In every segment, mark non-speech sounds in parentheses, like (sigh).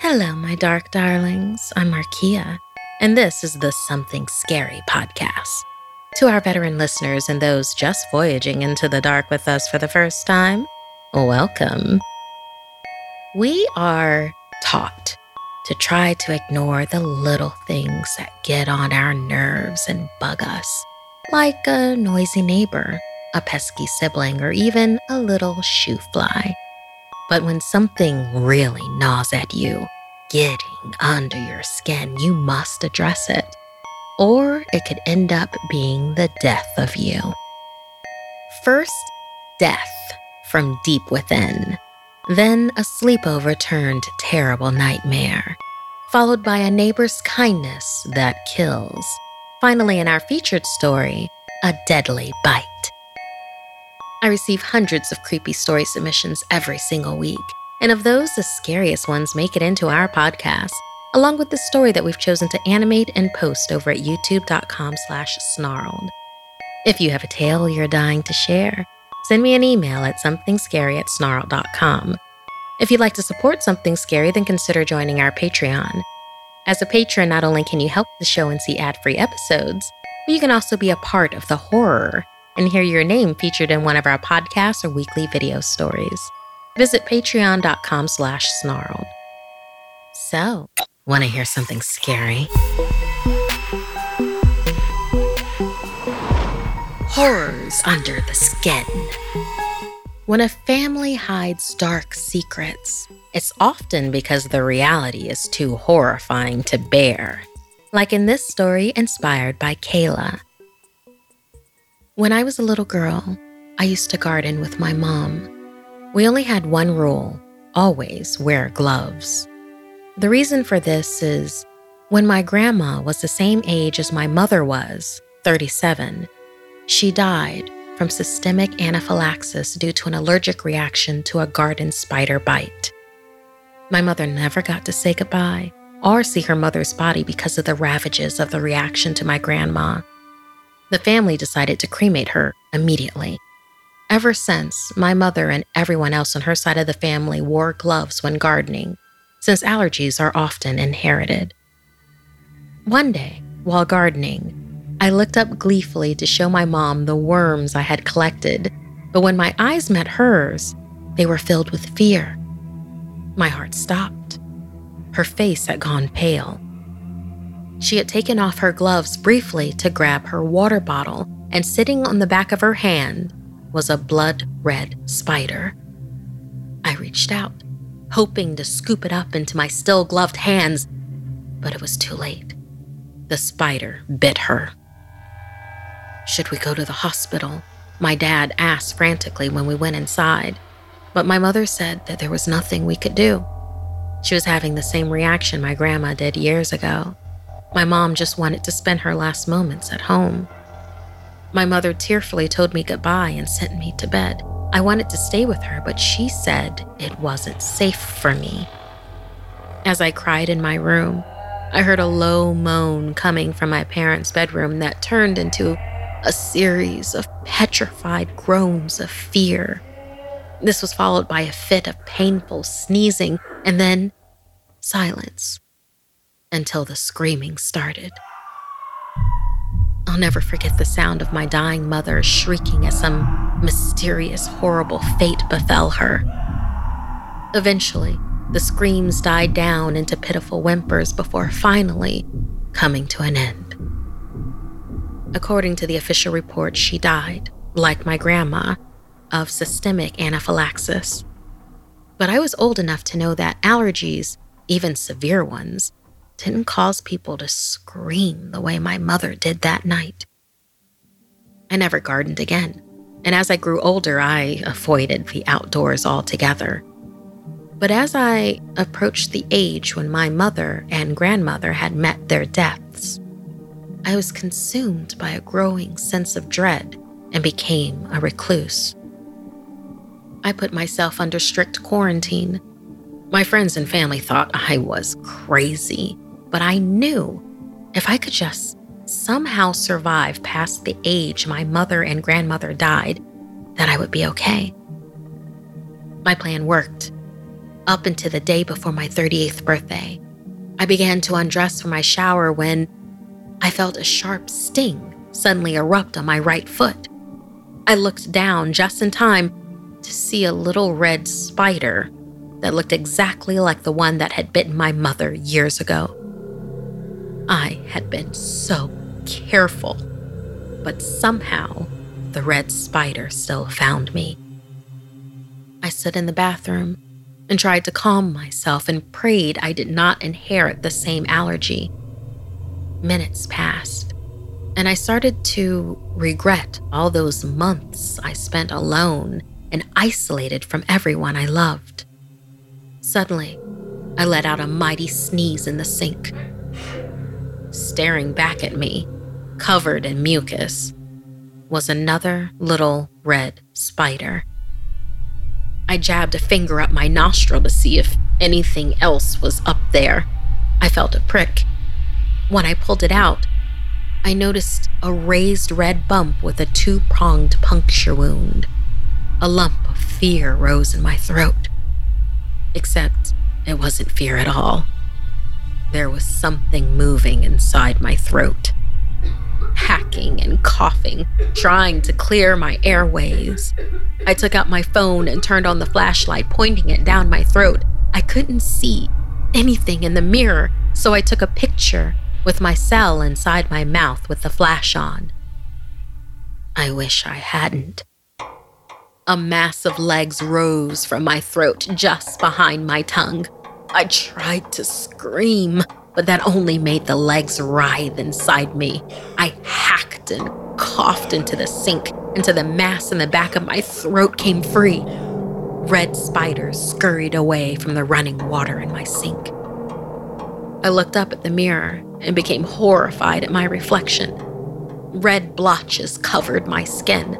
Hello, my dark darlings. I'm Markia, and this is the Something Scary podcast. To our veteran listeners and those just voyaging into the dark with us for the first time, welcome. We are taught to try to ignore the little things that get on our nerves and bug us, like a noisy neighbor, a pesky sibling, or even a little shoe fly. But when something really gnaws at you, getting under your skin, you must address it. Or it could end up being the death of you. First, death from deep within. Then a sleepover turned terrible nightmare, followed by a neighbor's kindness that kills. Finally, in our featured story, a deadly bite. I receive hundreds of creepy story submissions every single week. And of those, the scariest ones make it into our podcast, along with the story that we've chosen to animate and post over at youtube.com slash snarled. If you have a tale you're dying to share, send me an email at somethingscary at snarled.com. If you'd like to support Something Scary, then consider joining our Patreon. As a patron, not only can you help the show and see ad-free episodes, but you can also be a part of the horror and hear your name featured in one of our podcasts or weekly video stories. Visit patreon.com slash snarled. So, want to hear something scary? Horrors under the skin. When a family hides dark secrets, it's often because the reality is too horrifying to bear. Like in this story inspired by Kayla. When I was a little girl, I used to garden with my mom. We only had one rule always wear gloves. The reason for this is when my grandma was the same age as my mother was, 37, she died from systemic anaphylaxis due to an allergic reaction to a garden spider bite. My mother never got to say goodbye or see her mother's body because of the ravages of the reaction to my grandma. The family decided to cremate her immediately. Ever since, my mother and everyone else on her side of the family wore gloves when gardening, since allergies are often inherited. One day, while gardening, I looked up gleefully to show my mom the worms I had collected, but when my eyes met hers, they were filled with fear. My heart stopped. Her face had gone pale. She had taken off her gloves briefly to grab her water bottle, and sitting on the back of her hand was a blood red spider. I reached out, hoping to scoop it up into my still gloved hands, but it was too late. The spider bit her. Should we go to the hospital? My dad asked frantically when we went inside, but my mother said that there was nothing we could do. She was having the same reaction my grandma did years ago. My mom just wanted to spend her last moments at home. My mother tearfully told me goodbye and sent me to bed. I wanted to stay with her, but she said it wasn't safe for me. As I cried in my room, I heard a low moan coming from my parents' bedroom that turned into a series of petrified groans of fear. This was followed by a fit of painful sneezing and then silence until the screaming started. I'll never forget the sound of my dying mother shrieking as some mysterious, horrible fate befell her. Eventually, the screams died down into pitiful whimpers before finally coming to an end. According to the official report, she died, like my grandma, of systemic anaphylaxis. But I was old enough to know that allergies, even severe ones, didn't cause people to scream the way my mother did that night. I never gardened again, and as I grew older, I avoided the outdoors altogether. But as I approached the age when my mother and grandmother had met their deaths, I was consumed by a growing sense of dread and became a recluse. I put myself under strict quarantine. My friends and family thought I was crazy, but I knew if I could just somehow survive past the age my mother and grandmother died, that I would be okay. My plan worked. Up until the day before my 38th birthday, I began to undress for my shower when I felt a sharp sting suddenly erupt on my right foot. I looked down just in time to see a little red spider that looked exactly like the one that had bitten my mother years ago. I had been so careful, but somehow the red spider still found me. I stood in the bathroom and tried to calm myself and prayed I did not inherit the same allergy. Minutes passed, and I started to regret all those months I spent alone and isolated from everyone I loved. Suddenly, I let out a mighty sneeze in the sink. Staring back at me, covered in mucus, was another little red spider. I jabbed a finger up my nostril to see if anything else was up there. I felt a prick. When I pulled it out, I noticed a raised red bump with a two pronged puncture wound. A lump of fear rose in my throat. Except it wasn't fear at all. There was something moving inside my throat, hacking and coughing, trying to clear my airways. I took out my phone and turned on the flashlight, pointing it down my throat. I couldn't see anything in the mirror, so I took a picture with my cell inside my mouth with the flash on. I wish I hadn't. A mass of legs rose from my throat just behind my tongue. I tried to scream, but that only made the legs writhe inside me. I hacked and coughed into the sink until the mass in the back of my throat came free. Red spiders scurried away from the running water in my sink. I looked up at the mirror and became horrified at my reflection. Red blotches covered my skin.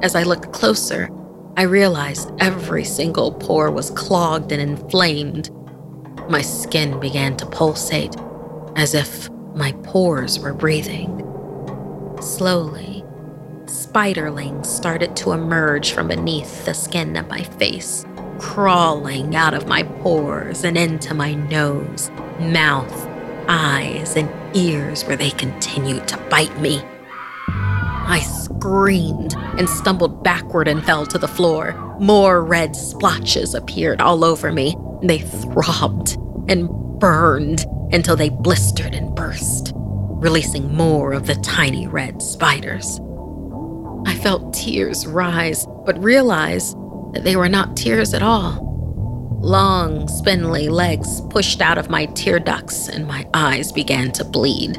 As I looked closer, I realized every single pore was clogged and inflamed. My skin began to pulsate as if my pores were breathing. Slowly, spiderlings started to emerge from beneath the skin of my face, crawling out of my pores and into my nose, mouth, eyes, and ears where they continued to bite me. I screamed and stumbled backward and fell to the floor. More red splotches appeared all over me. They throbbed and burned until they blistered and burst, releasing more of the tiny red spiders. I felt tears rise, but realized that they were not tears at all. Long, spindly legs pushed out of my tear ducts, and my eyes began to bleed.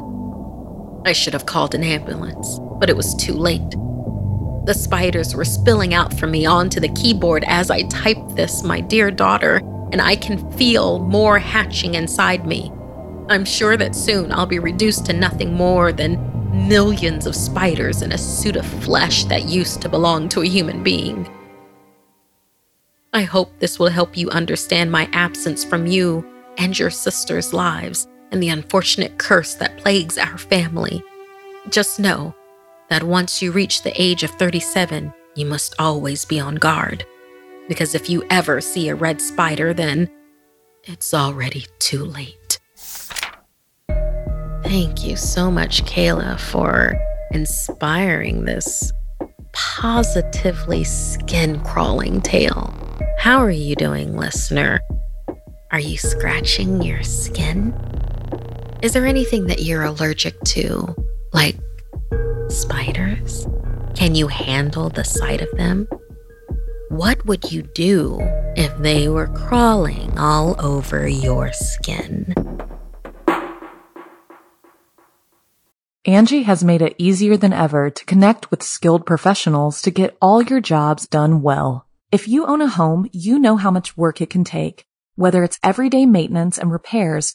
I should have called an ambulance, but it was too late. The spiders were spilling out from me onto the keyboard as I typed this, my dear daughter, and I can feel more hatching inside me. I'm sure that soon I'll be reduced to nothing more than millions of spiders in a suit of flesh that used to belong to a human being. I hope this will help you understand my absence from you and your sister's lives and the unfortunate curse that plagues our family. Just know that once you reach the age of 37, you must always be on guard. Because if you ever see a red spider, then it's already too late. Thank you so much, Kayla, for inspiring this positively skin crawling tale. How are you doing, listener? Are you scratching your skin? Is there anything that you're allergic to, like spiders? Can you handle the sight of them? What would you do if they were crawling all over your skin? Angi has made it easier than ever to connect with skilled professionals to get all your jobs done well. If you own a home, you know how much work it can take, whether it's everyday maintenance and repairs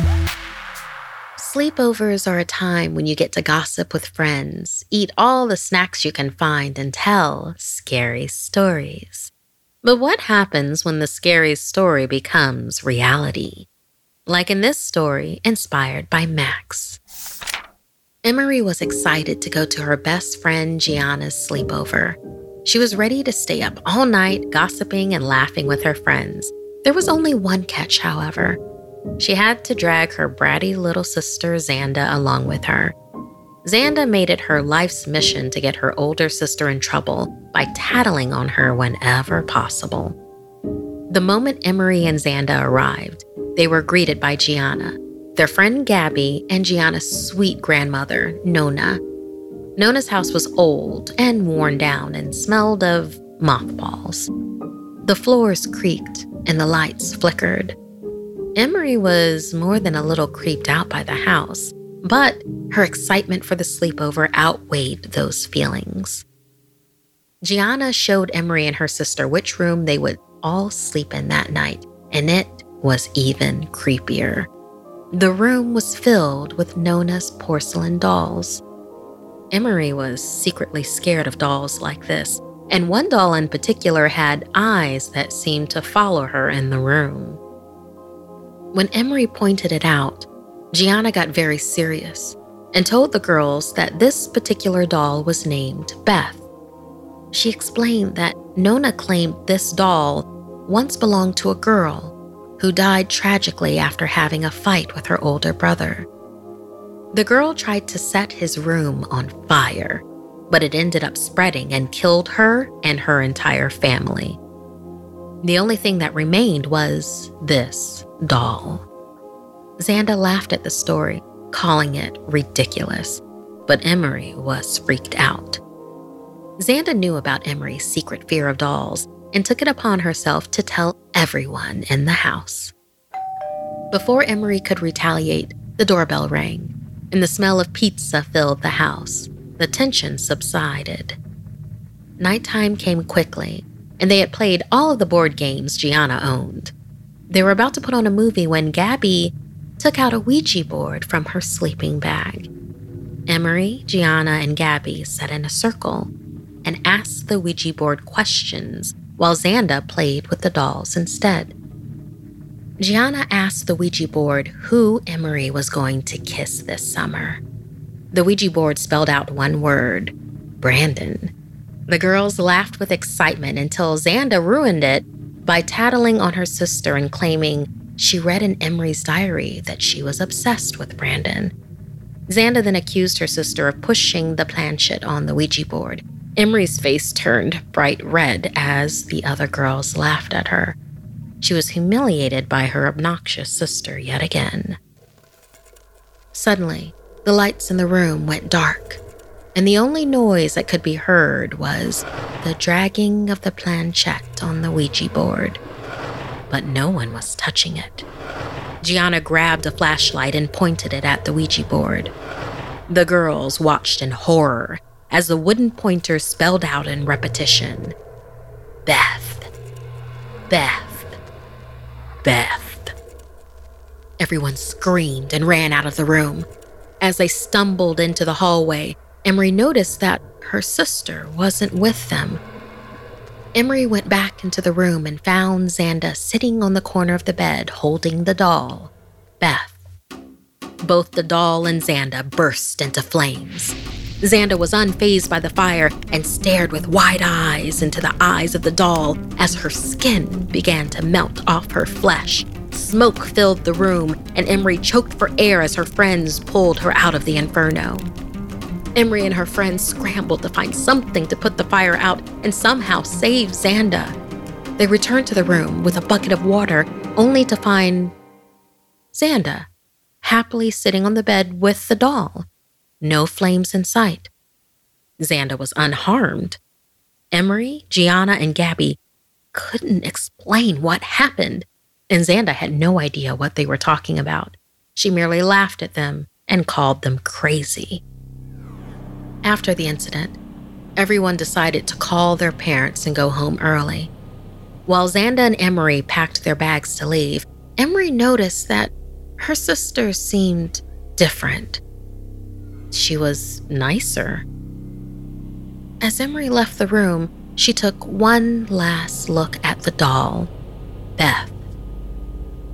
Sleepovers are a time when you get to gossip with friends, eat all the snacks you can find, and tell scary stories. But what happens when the scary story becomes reality? Like in this story, inspired by Max. Emery was excited to go to her best friend Gianna's sleepover. She was ready to stay up all night gossiping and laughing with her friends. There was only one catch, however. She had to drag her bratty little sister Xanda along with her. Xanda made it her life's mission to get her older sister in trouble by tattling on her whenever possible. The moment Emery and Xanda arrived, they were greeted by Gianna, their friend Gabby, and Gianna's sweet grandmother, Nona. Nona's house was old and worn down and smelled of mothballs. The floors creaked and the lights flickered. Emery was more than a little creeped out by the house, but her excitement for the sleepover outweighed those feelings. Gianna showed Emery and her sister which room they would all sleep in that night, and it was even creepier. The room was filled with Nona's porcelain dolls. Emery was secretly scared of dolls like this, and one doll in particular had eyes that seemed to follow her in the room. When Emery pointed it out, Gianna got very serious. and told the girls that this particular doll was named Beth. She explained that Nona claimed this doll once belonged to a girl who died tragically after having a fight with her older brother. The girl tried to set his room on fire, but it ended up spreading and killed her and her entire family. The only thing that remained was this doll. Xanda laughed at the story, calling it ridiculous, but Emery was freaked out. Xanda knew about Emery's secret fear of dolls and took it upon herself to tell everyone in the house. Before Emery could retaliate, the doorbell rang, and the smell of pizza filled the house. The tension subsided. Nighttime came quickly, and they had played all of the board games Gianna owned. They were about to put on a movie when Gabby took out a Ouija board from her sleeping bag. Emery, Gianna, and Gabby sat in a circle and asked the Ouija board questions while Xanda played with the dolls instead. Gianna asked the Ouija board who Emery was going to kiss this summer. The Ouija board spelled out one word Brandon. The girls laughed with excitement until Xanda ruined it by tattling on her sister and claiming she read in Emery's diary that she was obsessed with Brandon. Xanda then accused her sister of pushing the planchette on the Ouija board Emery's face turned bright red as the other girls laughed at her. She was humiliated by her obnoxious sister yet again. Suddenly, the lights in the room went dark, and the only noise that could be heard was the dragging of the planchette on the Ouija board. But no one was touching it. Gianna grabbed a flashlight and pointed it at the Ouija board. The girls watched in horror as the wooden pointer spelled out in repetition Beth, Beth, Beth. Everyone screamed and ran out of the room. As they stumbled into the hallway, Emery noticed that her sister wasn't with them. Emery went back into the room and found Xanda sitting on the corner of the bed holding the doll, Beth. Both the doll and Xanda burst into flames. Xanda was unfazed by the fire and stared with wide eyes into the eyes of the doll as her skin began to melt off her flesh. Smoke filled the room, and Emery choked for air as her friends pulled her out of the inferno. Emery and her friends scrambled to find something to put the fire out and somehow save Xanda. They returned to the room with a bucket of water, only to find Xanda happily sitting on the bed with the doll no flames in sight. Xanda was unharmed. Emery, Gianna, and Gabby couldn't explain what happened, and Xanda had no idea what they were talking about. She merely laughed at them and called them crazy. After the incident, everyone decided to call their parents and go home early. While Xanda and Emery packed their bags to leave, Emery noticed that her sister seemed different she was nicer. As Emery left the room, she took one last look at the doll, Beth.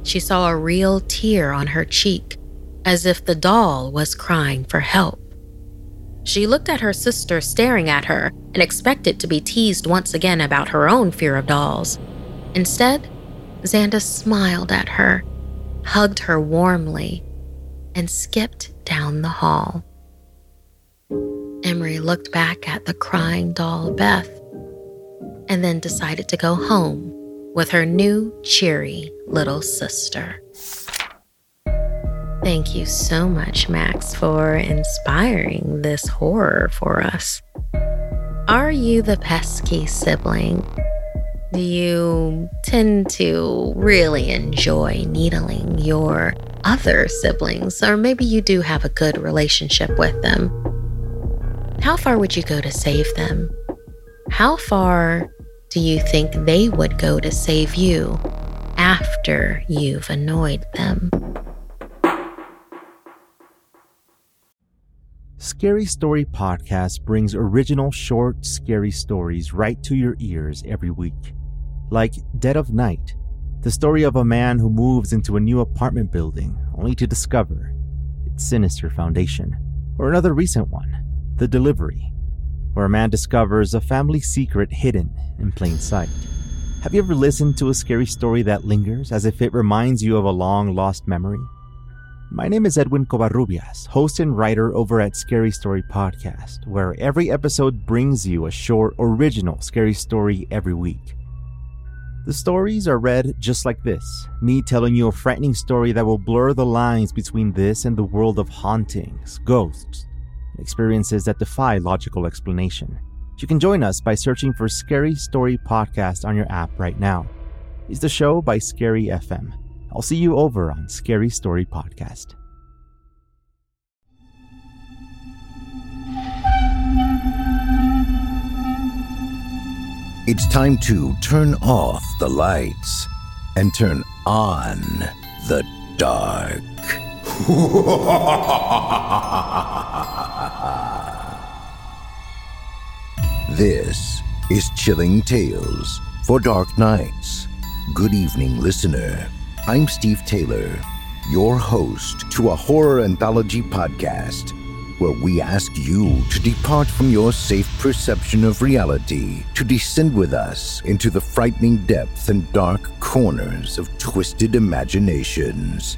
She saw a real tear on her cheek, as if the doll was crying for help. She looked at her sister staring at her and expected to be teased once again about her own fear of dolls. Instead, Xanda smiled at her, hugged her warmly, and skipped down the hall. Emery looked back at the crying doll Beth and then decided to go home with her new cheery little sister. Thank you so much, Max, for inspiring this horror for us. Are you the pesky sibling? Do you tend to really enjoy needling your other siblings, or maybe you do have a good relationship with them? How far would you go to save them? How far do you think they would go to save you after you've annoyed them? Scary Story Podcast brings original short, scary stories right to your ears every week. Like Dead of Night, the story of a man who moves into a new apartment building only to discover its sinister foundation Or another recent one, The Delivery, where a man discovers a family secret hidden in plain sight. Have you ever listened to a scary story that lingers as if it reminds you of a long lost memory? My name is Edwin Covarrubias, host and writer over at Scary Story Podcast, where every episode brings you a short, original scary story every week. The stories are read just like this me telling you a frightening story that will blur the lines between this and the world of hauntings, ghosts, experiences that defy logical explanation. You can join us by searching for Scary Story Podcast on your app right now. It's the show by Scary FM. I'll see you over on Scary Story Podcast. It's time to turn off the lights and turn on the dark. (laughs) this is Chilling Tales for Dark Nights. Good evening, listener. I'm Steve Taylor, your host to a horror anthology podcast where we ask you to depart from your safe perception of reality to descend with us into the frightening depths and dark corners of twisted imaginations.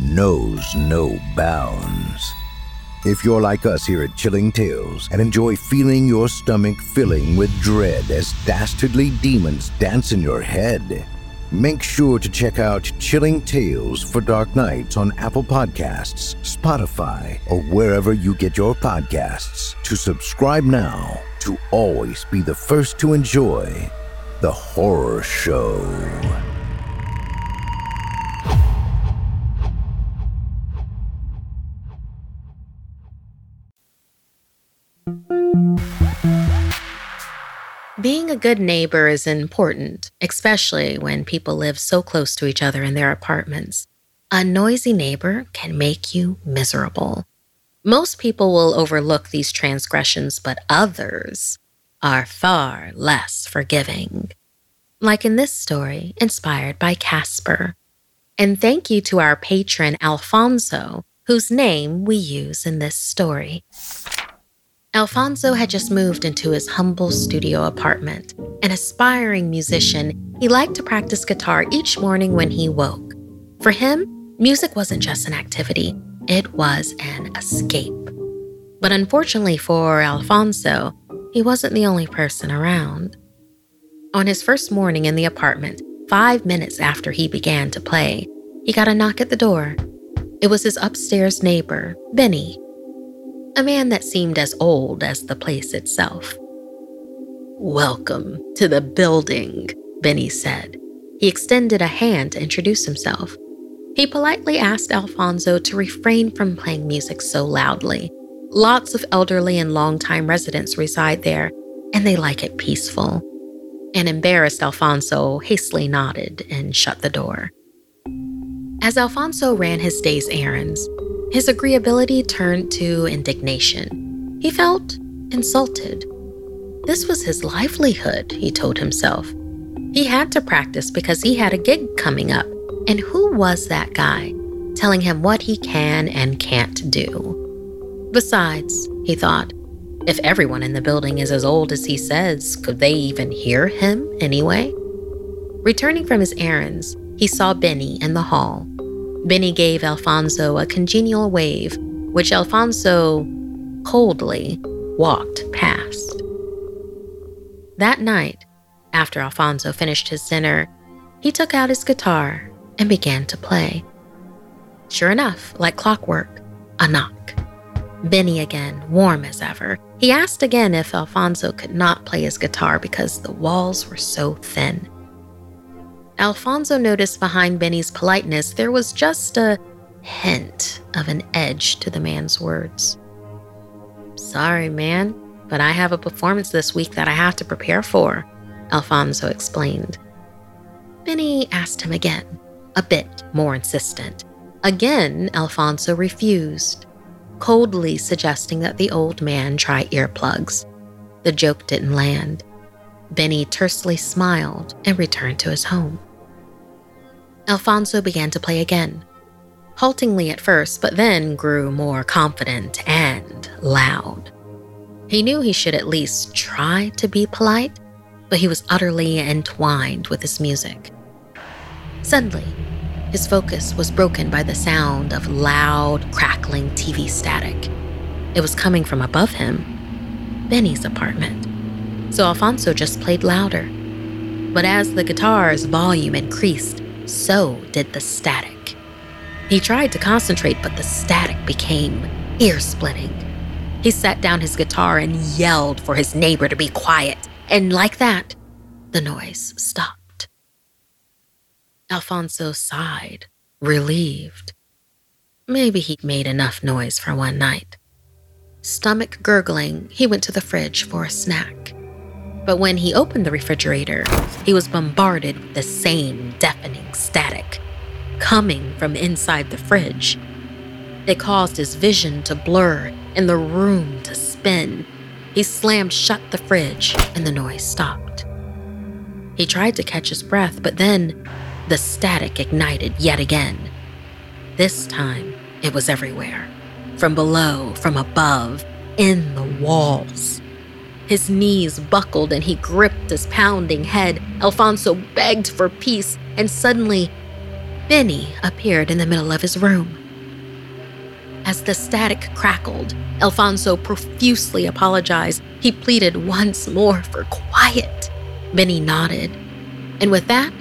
knows no bounds. If you're like us here at Chilling Tales and enjoy feeling your stomach filling with dread as dastardly demons dance in your head, make sure to check out Chilling Tales for Dark Nights on Apple Podcasts, Spotify, or wherever you get your podcasts. To subscribe now to always be the first to enjoy the horror show. Being a good neighbor is important, especially when people live so close to each other in their apartments. A noisy neighbor can make you miserable. Most people will overlook these transgressions, but others are far less forgiving. Like in this story, inspired by Casper. And thank you to our patron Alfonso, whose name we use in this story. Alfonso had just moved into his humble studio apartment. An aspiring musician, he liked to practice guitar each morning when he woke. For him, music wasn't just an activity, it was an escape. But unfortunately for Alfonso, he wasn't the only person around. On his first morning in the apartment, five minutes after he began to play, he got a knock at the door. It was his upstairs neighbor, Benny, a man that seemed as old as the place itself. Welcome to the building, Benny said. He extended a hand to introduce himself. He politely asked Alfonso to refrain from playing music so loudly. Lots of elderly and longtime residents reside there, and they like it peaceful. An embarrassed Alfonso hastily nodded and shut the door. As Alfonso ran his day's errands, his agreeability turned to indignation. He felt insulted. This was his livelihood, he told himself. He had to practice because he had a gig coming up. And who was that guy telling him what he can and can't do? Besides, he thought, if everyone in the building is as old as he says, could they even hear him anyway? Returning from his errands, he saw Benny in the hall Benny gave Alfonso a congenial wave, which Alfonso coldly walked past. That night, after Alfonso finished his dinner, he took out his guitar and began to play. Sure enough, like clockwork, a knock. Benny again, warm as ever. He asked again if Alfonso could not play his guitar because the walls were so thin. Alfonso noticed behind Benny's politeness there was just a hint of an edge to the man's words. Sorry, man, but I have a performance this week that I have to prepare for, Alfonso explained. Benny asked him again, a bit more insistent. Again, Alfonso refused, coldly suggesting that the old man try earplugs. The joke didn't land. Benny tersely smiled and returned to his home. Alfonso began to play again, haltingly at first, but then grew more confident and loud. He knew he should at least try to be polite, but he was utterly entwined with his music. Suddenly, his focus was broken by the sound of loud, crackling TV static. It was coming from above him, Benny's apartment. So Alfonso just played louder. But as the guitar's volume increased, so did the static. He tried to concentrate, but the static became ear splitting. He set down his guitar and yelled for his neighbor to be quiet, and like that, the noise stopped. Alfonso sighed, relieved. Maybe he'd made enough noise for one night. Stomach gurgling, he went to the fridge for a snack. But when he opened the refrigerator, he was bombarded with the same deafening static coming from inside the fridge. It caused his vision to blur and the room to spin. He slammed shut the fridge and the noise stopped. He tried to catch his breath, but then the static ignited yet again. This time, it was everywhere from below, from above, in the walls. His knees buckled and he gripped his pounding head. Alfonso begged for peace, and suddenly Benny appeared in the middle of his room. As the static crackled, Alfonso profusely apologized. He pleaded once more for quiet. Benny nodded. And with that,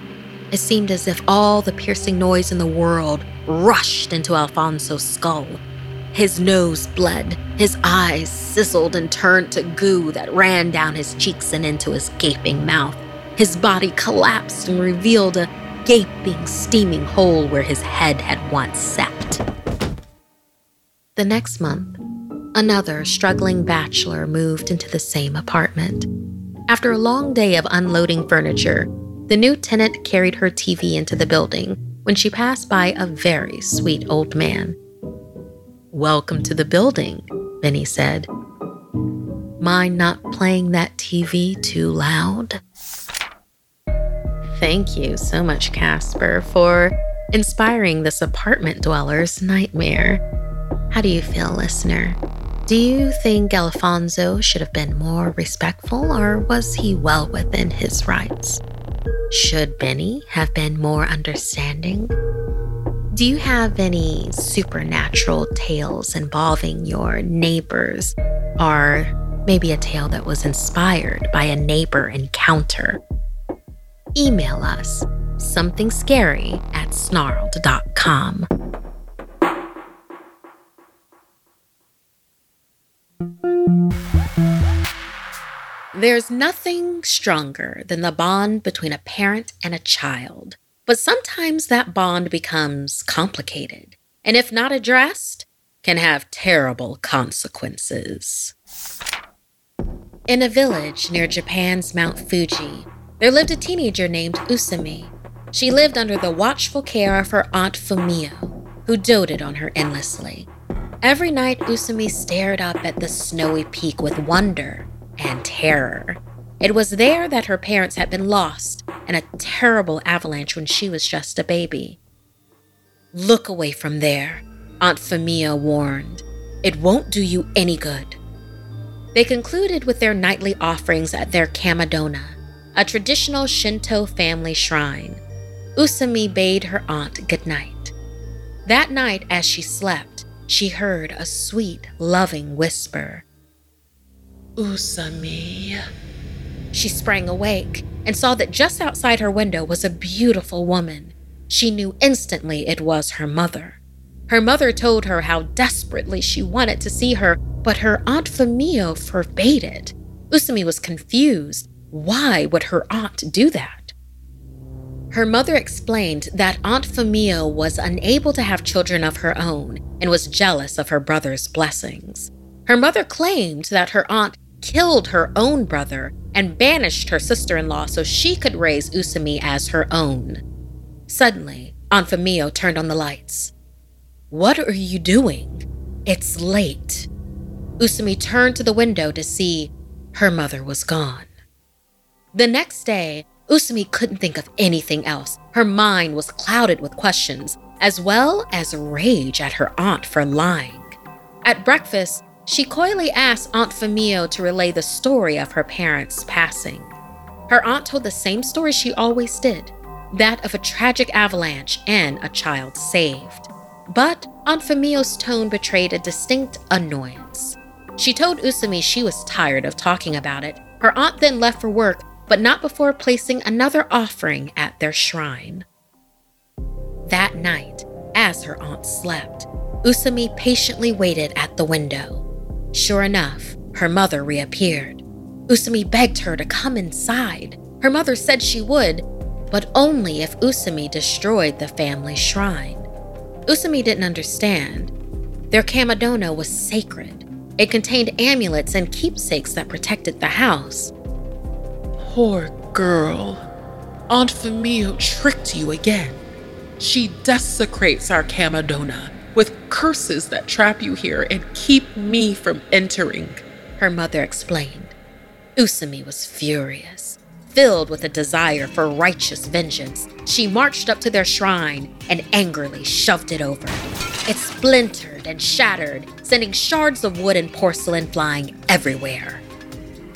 it seemed as if all the piercing noise in the world rushed into Alfonso's skull. His nose bled, his eyes sizzled and turned to goo that ran down his cheeks and into his gaping mouth. His body collapsed and revealed a gaping, steaming hole where his head had once sat. The next month, another struggling bachelor moved into the same apartment. After a long day of unloading furniture, the new tenant carried her TV into the building when she passed by a very sweet old man. Welcome to the building, Benny said. Mind not playing that TV too loud? Thank you so much, Casper, for inspiring this apartment dweller's nightmare. How do you feel, listener? Do you think Alfonso should have been more respectful, or was he well within his rights? Should Benny have been more understanding? Do you have any supernatural tales involving your neighbors, or maybe a tale that was inspired by a neighbor encounter? Email us something scary at snarled.com. There's nothing stronger than the bond between a parent and a child, but sometimes that bond becomes complicated, and if not addressed, can have terrible consequences. In a village near Japan's Mount Fuji, there lived a teenager named Usami. She lived under the watchful care of her Aunt Fumio, who doted on her endlessly. Every night, Usami stared up at the snowy peak with wonder and terror. It was there that her parents had been lost in a terrible avalanche when she was just a baby. Look away from there, Aunt Fumio warned. It won't do you any good. They concluded with their nightly offerings at their kamidana, a traditional Shinto family shrine, Usami bade her aunt good night. That night, as she slept, she heard a sweet, loving whisper Usami. She sprang awake and saw that just outside her window was a beautiful woman. She knew instantly it was her mother. Her mother told her how desperately she wanted to see her, but her Aunt Fumio forbade it. Usami was confused why would her aunt do that? Her mother explained that Aunt Fumio was unable to have children of her own and was jealous of her brother's blessings. Her mother claimed that her aunt killed her own brother and banished her sister in law so she could raise Usami as her own. Suddenly, Aunt Fumio turned on the lights. What are you doing? It's late. Usami turned to the window to see her mother was gone. The next day, Usami couldn't think of anything else. Her mind was clouded with questions, as well as rage at her aunt for lying. At breakfast, she coyly asked Aunt Fumio to relay the story of her parents' passing. Her aunt told the same story she always did that of a tragic avalanche and a child saved. But Aunt Fumio's tone betrayed a distinct annoyance. She told Usami she was tired of talking about it. Her aunt then left for work, but not before placing another offering at their shrine. That night, as her aunt slept, Usami patiently waited at the window. Sure enough, her mother reappeared. Usumi begged her to come inside. Her mother said she would, but only if Usumi destroyed the family shrine. Usumi didn't understand. Their kamidana was sacred. It contained amulets and keepsakes that protected the house. Poor girl. Aunt Fumio tricked you again. She desecrates our Kamidana with curses that trap you here and keep me from entering, her mother explained. Usumi was furious. Filled with a desire for righteous vengeance, she marched up to their shrine and angrily shoved it over. It splintered and shattered, sending shards of wood and porcelain flying everywhere.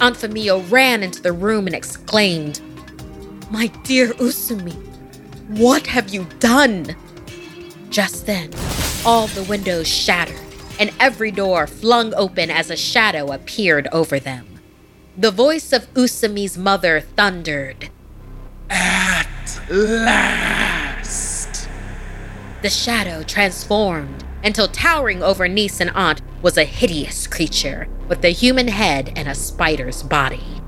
Aunt Fumio ran into the room and exclaimed, My dear Usumi, what have you done? Just then, all the windows shattered, and every door flung open as a shadow appeared over them. The voice of Usumi's mother thundered, At last! The shadow transformed until towering over niece and aunt was a hideous creature with a human head and a spider's body.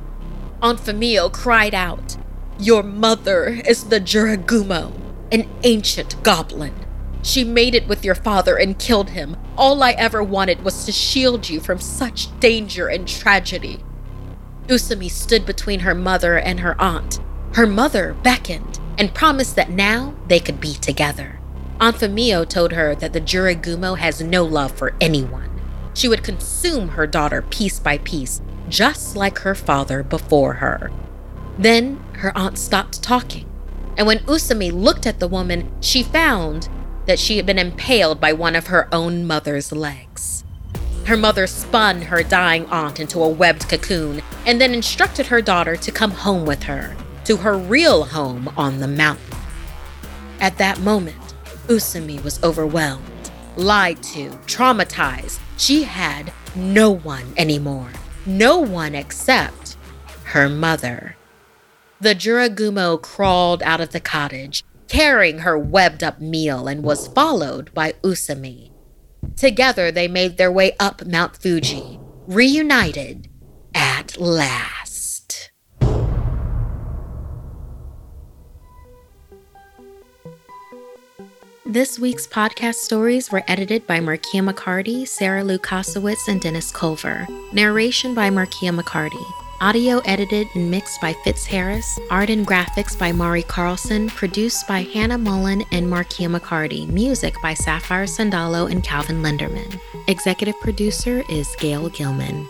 Aunt Fumio cried out, Your mother is the Jorogumo, an ancient goblin she made it with your father and killed him. All I ever wanted was to shield you from such danger and tragedy. Usumi stood between her mother and her aunt. Her mother beckoned and promised that now they could be together. Aunt Fumio told her that the Jorogumo has no love for anyone. She would consume her daughter piece by piece, just like her father before her. Then her aunt stopped talking, and when Usumi looked at the woman, she found that she had been impaled by one of her own mother's legs. Her mother spun her dying aunt into a webbed cocoon and then instructed her daughter to come home with her to her real home on the mountain. At that moment, Usumi was overwhelmed, lied to, traumatized. She had no one anymore, no one except her mother. The Jorogumo crawled out of the cottage carrying her webbed up meal and was followed by Usami. Together they made their way up Mount Fuji, reunited at last. This week's podcast stories were edited by Markia McCarty, Sarah Lukasiewicz, and Dennis Culver. Narration by Markia McCarty. Audio edited and mixed by Fitz Harris. Art and graphics by Mari Carlson. Produced by Hannah Mullen and Markia McCarty. Music by Sapphire Sandalo and Calvin Linderman. Executive producer is Gail Gilman.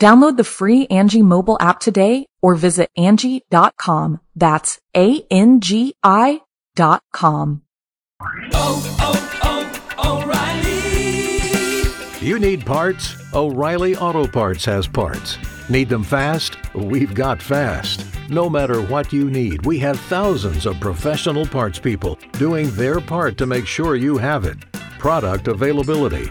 Download the free Angi mobile app today or visit Angi.com. That's A-N-G-I dot com. Oh, oh, oh, O'Reilly! You need parts? O'Reilly Auto Parts has parts. Need them fast? We've got fast. No matter what you need, we have thousands of professional parts people doing their part to make sure you have it. Product availability.